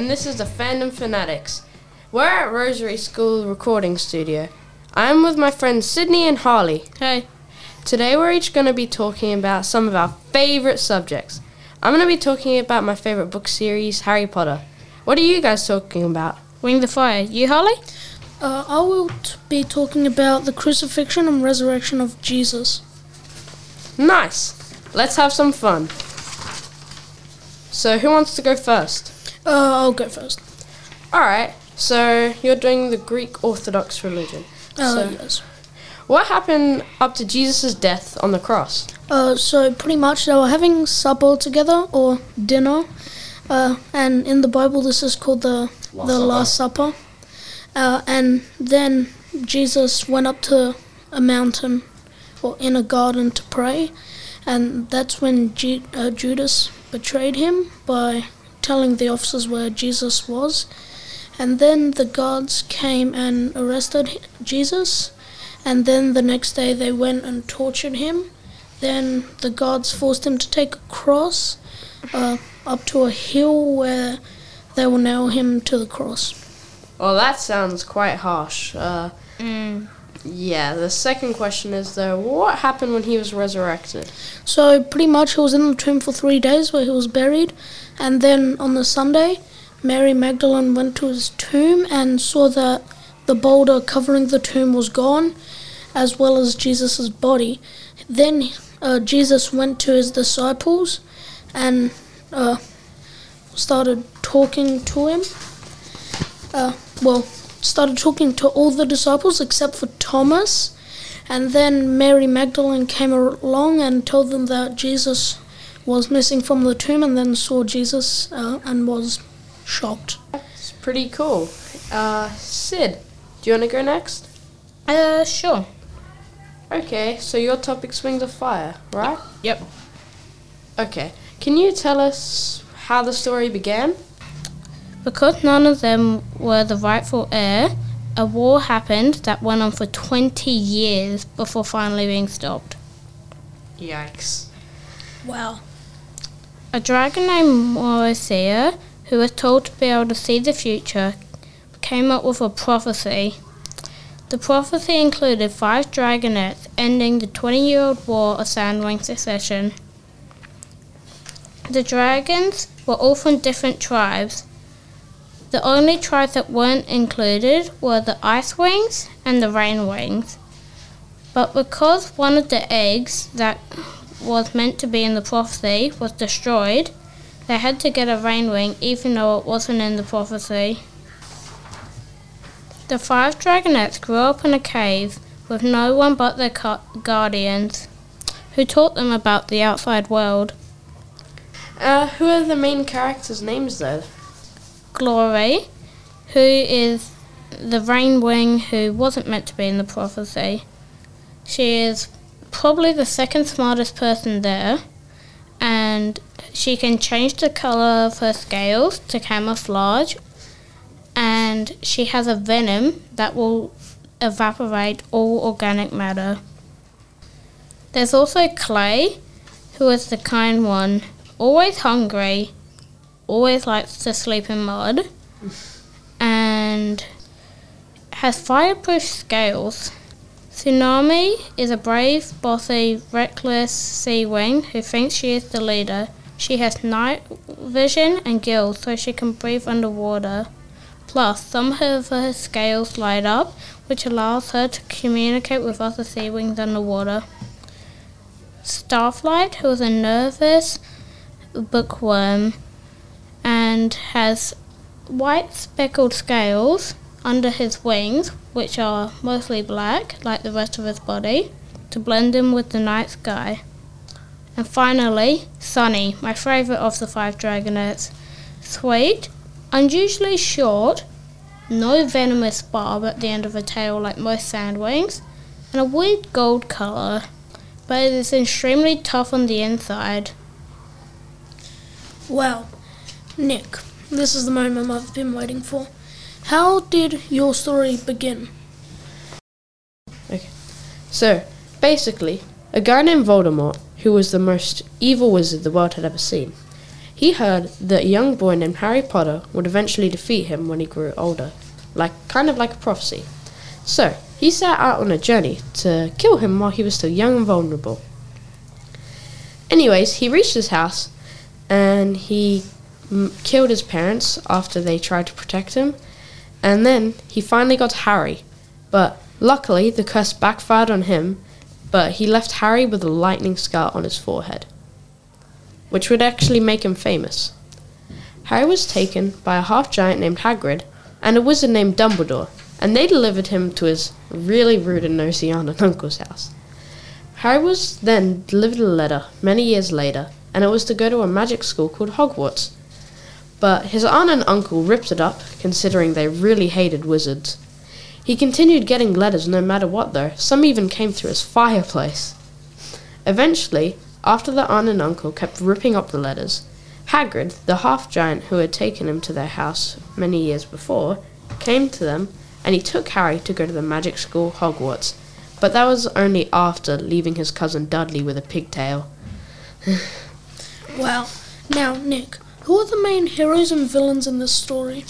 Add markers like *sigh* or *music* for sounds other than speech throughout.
and this is the Fandom Fanatics. We're at Rosary School Recording Studio. I'm with my friends Sydney and Harley. Hey. Today we're each going to be talking about some of our favorite subjects. I'm going to be talking about my favorite book series, Harry Potter. What are you guys talking about? Wings of Fire. You, Harley? Uh, I will t- be talking about the crucifixion and resurrection of Jesus. Nice. Let's have some fun. So, who wants to go first? Uh, I'll go first. All right. So, you're doing the Greek Orthodox religion. Uh, So- yes. What happened up to Jesus' death on the cross? Uh, so pretty much they were having supper together or dinner, uh, and in the Bible this is called the the Last Supper. Uh, and then Jesus went up to a mountain or in a garden to pray, and that's when Ju- uh, Judas betrayed him by telling the officers where Jesus was. And then the guards came and arrested Jesus, and then the next day they went and tortured him. Then the guards forced him to take a cross uh, up to a hill where they will nail him to the cross. Well, that sounds quite harsh. Uh, Mm. Yeah, the second question is though, what happened when he was resurrected? So pretty much he was in the tomb for three days where he was buried, and then on the Sunday, Mary Magdalene went to his tomb and saw that the boulder covering the tomb was gone, as well as Jesus' body. Then uh, Jesus went to his disciples and uh, started talking to him. Uh, well, started talking to all the disciples except for Thomas. And then Mary Magdalene came along and told them that Jesus was missing from the tomb and then saw Jesus uh, and was shocked. It's pretty cool. Uh, Sid, do you want to go next? Uh, sure. Okay, so your topic's Wings of Fire, right? Yep. Okay. Can you tell us how the story began? Because none of them were the rightful heir, a war happened that went on for 20 years before finally being stopped. Yikes. Wow. A dragon named Morrowseer, who was told to be able to see the future, came up with a prophecy. The prophecy included five dragonets ending the 20 year old war of Sandwing succession. The dragons were all from different tribes. The only tribes that weren't included were the Ice Wings and the Rain Wings. But because one of the eggs that was meant to be in the prophecy was destroyed, they had to get a rain wing even though it wasn't in the prophecy. The five dragonets grew up in a cave with no one but their guardians, who taught them about the outside world. Uh, who are the main characters' names though? Glory, who is the rain wing who wasn't meant to be in the prophecy. She is probably the second smartest person there, and she can change the color of her scales to camouflage, and she has a venom that will evaporate all organic matter. There's also Clay, who is the kind one, always hungry, always likes to sleep in mud, and has fireproof scales. Tsunami is a brave, bossy, reckless sea wing who thinks she is the leader. She has night vision and gills so she can breathe underwater. Plus, some of her scales light up, which allows her to communicate with other sea wings underwater. Starflight, who is a nervous bookworm and has white speckled scales under his wings, which are mostly black, like the rest of his body, to blend in with the night sky. And finally, Sunny, my favourite of the five dragonets. Sweet, unusually short, no venomous barb at the end of a tail like most sandwings, and a weird gold colour, but it is extremely tough on the inside. Wow. Nick, this is the moment I've been waiting for. How did your story begin? Okay. So, basically, a guy named Voldemort, who was the most evil wizard the world had ever seen, He heard that a young boy named Harry Potter would eventually defeat him when he grew older, like kind of like a prophecy. So, he set out on a journey to kill him while he was still young and vulnerable. Anyways, he reached his house and he m- killed his parents after they tried to protect him. And then he finally got Harry. But luckily, the curse backfired on him, but he left Harry with a lightning scar on his forehead, which would actually make him famous. Harry was taken by a half giant named Hagrid and a wizard named Dumbledore, and they delivered him to his really rude and nosy aunt and *laughs* uncle's house. Harry was then delivered a letter many years later, and it was to go to a magic school called Hogwarts. But his aunt and uncle ripped it up, considering they really hated wizards. He continued getting letters no matter what, though. Some even came through his fireplace. Eventually, after the aunt and uncle kept ripping up the letters, Hagrid, the half giant who had taken him to their house many years before, came to them and he took Harry to go to the magic school Hogwarts. But that was only after leaving his cousin Dudley with a pigtail. *sighs* well, Now, Nick, who are the main heroes and villains in this story?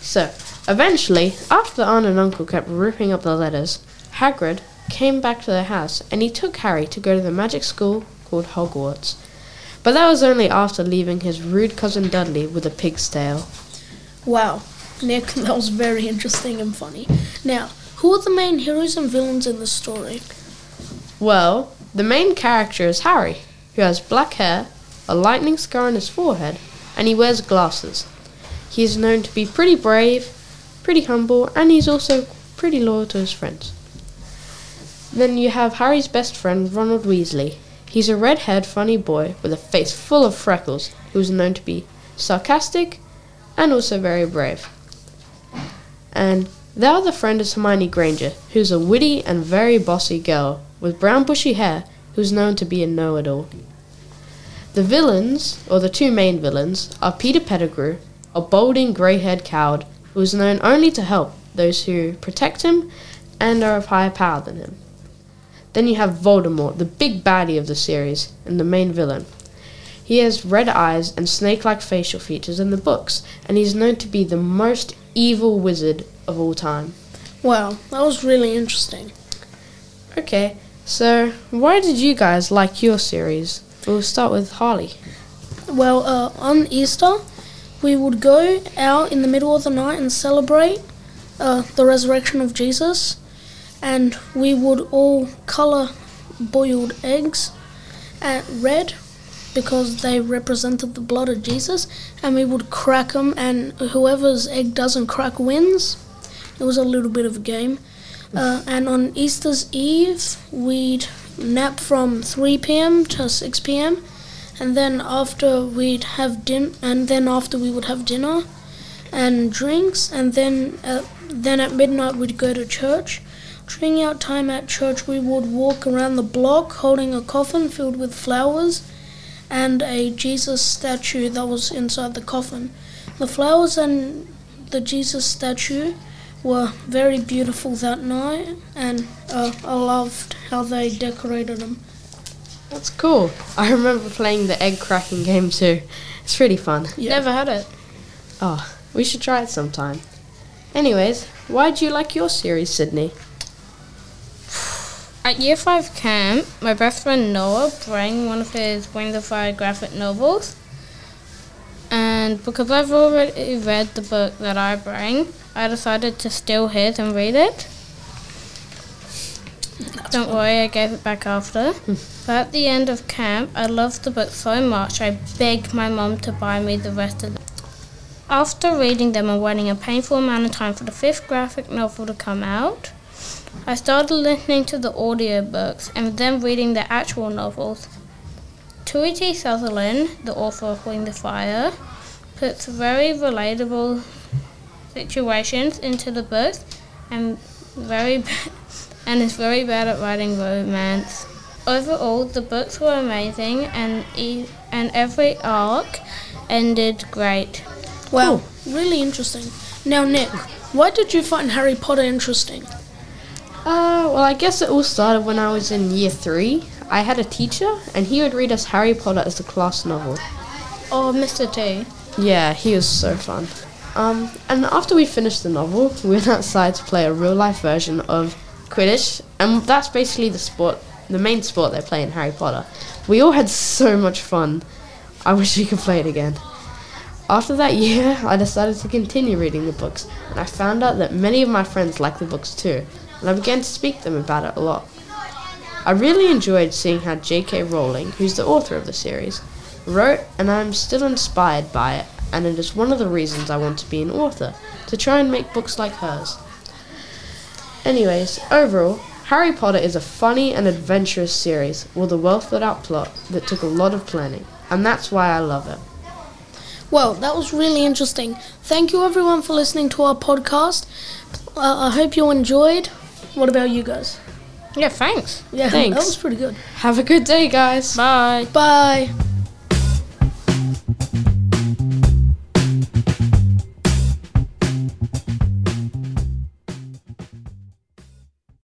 So, eventually, after the aunt and uncle kept ripping up the letters, Hagrid came back to their house and he took Harry to go to the magic school called Hogwarts. But that was only after leaving his rude cousin Dudley with a pig's tail. Wow. Nick, *laughs* that was very interesting and funny. Now, who are the main heroes and villains in this story? Well, the main character is Harry, who has black hair, a lightning scar on his forehead, and he wears glasses. He is known to be pretty brave, pretty humble, and he's also pretty loyal to his friends. Then you have Harry's best friend, Ronald Weasley. He's a red haired, funny boy with a face full of freckles who's known to be sarcastic and also very brave. And the other friend is Hermione Granger, who's a witty and very bossy girl with brown bushy hair who's known to be a know it all. The villains, or the two main villains, are Peter Pettigrew, a balding grey haired coward who is known only to help those who protect him and are of higher power than him. Then you have Voldemort, the big baddie of the series, and the main villain. He has red eyes and snake like facial features in the books, and he's known to be the most evil wizard of all time. Wow, that was really interesting. Okay, so why did you guys like your series? We'll start with Harley. Well, uh, on Easter, we would go out in the middle of the night and celebrate uh, the resurrection of Jesus, and we would all color boiled eggs at red because they represented the blood of Jesus, and we would crack them, and whoever's egg doesn't crack wins. It was a little bit of a game. Uh, and on Easter's Eve, we'd nap from 3 p.m. to 6 p.m. And then after we'd have din, and then after we would have dinner and drinks, and then uh, then at midnight we'd go to church. During our time at church, we would walk around the block holding a coffin filled with flowers and a Jesus statue that was inside the coffin. The flowers and the Jesus statue were very beautiful that night, and uh, I loved how they decorated them. That's cool. I remember playing the egg cracking game too. It's pretty fun. Yeah. Never had it. Oh, we should try it sometime. Anyways, why do you like your series, Sydney? At year five camp, my best friend Noah brought one of his Wings of Fire graphic novels. And because I've already read the book that I bring, I decided to steal his and read it. Don't worry, I gave it back after. *laughs* but at the end of camp, I loved the book so much, I begged my mum to buy me the rest of them. After reading them and waiting a painful amount of time for the fifth graphic novel to come out, I started listening to the audiobooks and then reading the actual novels. Tui T. Sutherland, the author of Wings of Fire, puts very relatable situations into the books and very *laughs* and is very bad at writing romance. Overall, the books were amazing and e- and every arc ended great. Wow, really interesting. Now, Nick, why did you find Harry Potter interesting? Uh, well, I guess it all started when I was in year three. I had a teacher, and he would read us Harry Potter as a class novel. Oh, Mr. T. Yeah, he was so fun. Um, and after we finished the novel, we *laughs* went outside to play a real life version of Quidditch, and that's basically the sport, the main sport they play in Harry Potter. We all had so much fun. I wish we could play it again. After that year, I decided to continue reading the books, and I found out that many of my friends liked the books too, and I began to speak to them about it a lot. I really enjoyed seeing how J.K. Rowling, who's the author of the series, wrote, and I'm still inspired by it, and it is one of the reasons I want to be an author, to try and make books like hers. Anyways, overall, Harry Potter is a funny and adventurous series with a well thought out plot that took a lot of planning, and that's why I love it. Well, that was really interesting. Thank you everyone for listening to our podcast. Uh, I hope you enjoyed. What about you guys? Yeah, thanks. Yeah, *laughs* Thanks. that was pretty good. Have a good day, guys. Bye. Bye.